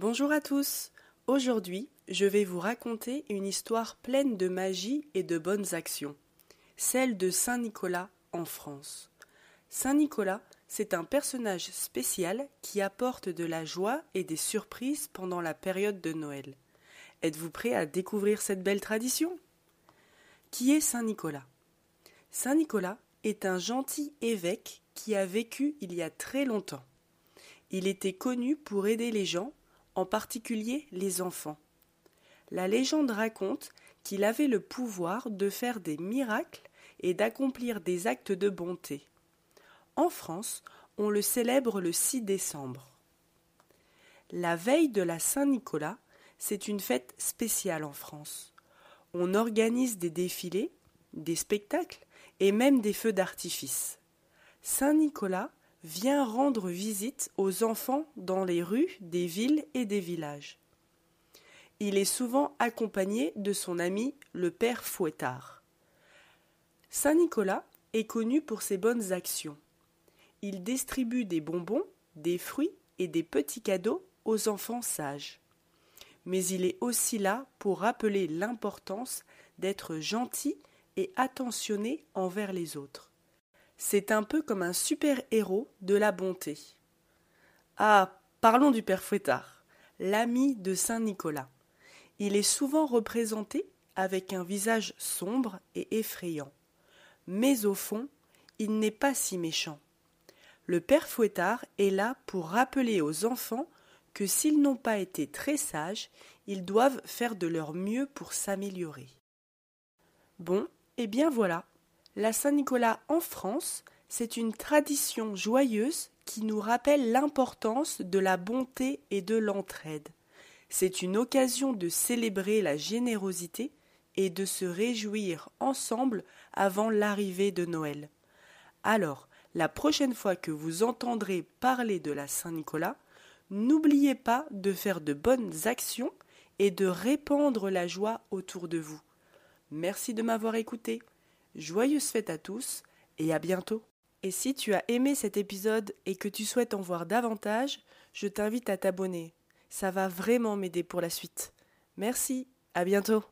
Bonjour à tous. Aujourd'hui, je vais vous raconter une histoire pleine de magie et de bonnes actions, celle de Saint Nicolas en France. Saint Nicolas, c'est un personnage spécial qui apporte de la joie et des surprises pendant la période de Noël. Êtes-vous prêt à découvrir cette belle tradition? Qui est Saint Nicolas? Saint Nicolas est un gentil évêque qui a vécu il y a très longtemps. Il était connu pour aider les gens, en particulier les enfants. La légende raconte qu'il avait le pouvoir de faire des miracles et d'accomplir des actes de bonté. En France, on le célèbre le 6 décembre. La veille de la Saint-Nicolas, c'est une fête spéciale en France. On organise des défilés, des spectacles et même des feux d'artifice. Saint-Nicolas vient rendre visite aux enfants dans les rues des villes et des villages. Il est souvent accompagné de son ami le père Fouettard. Saint Nicolas est connu pour ses bonnes actions. Il distribue des bonbons, des fruits et des petits cadeaux aux enfants sages. Mais il est aussi là pour rappeler l'importance d'être gentil et attentionné envers les autres. C'est un peu comme un super-héros de la bonté. Ah, parlons du père Fouettard, l'ami de Saint Nicolas. Il est souvent représenté avec un visage sombre et effrayant. Mais au fond, il n'est pas si méchant. Le père Fouettard est là pour rappeler aux enfants que s'ils n'ont pas été très sages, ils doivent faire de leur mieux pour s'améliorer. Bon, et eh bien voilà, la Saint-Nicolas en France, c'est une tradition joyeuse qui nous rappelle l'importance de la bonté et de l'entraide. C'est une occasion de célébrer la générosité et de se réjouir ensemble avant l'arrivée de Noël. Alors, la prochaine fois que vous entendrez parler de la Saint-Nicolas, n'oubliez pas de faire de bonnes actions et de répandre la joie autour de vous. Merci de m'avoir écouté. Joyeuses fêtes à tous et à bientôt. Et si tu as aimé cet épisode et que tu souhaites en voir davantage, je t'invite à t'abonner. Ça va vraiment m'aider pour la suite. Merci, à bientôt.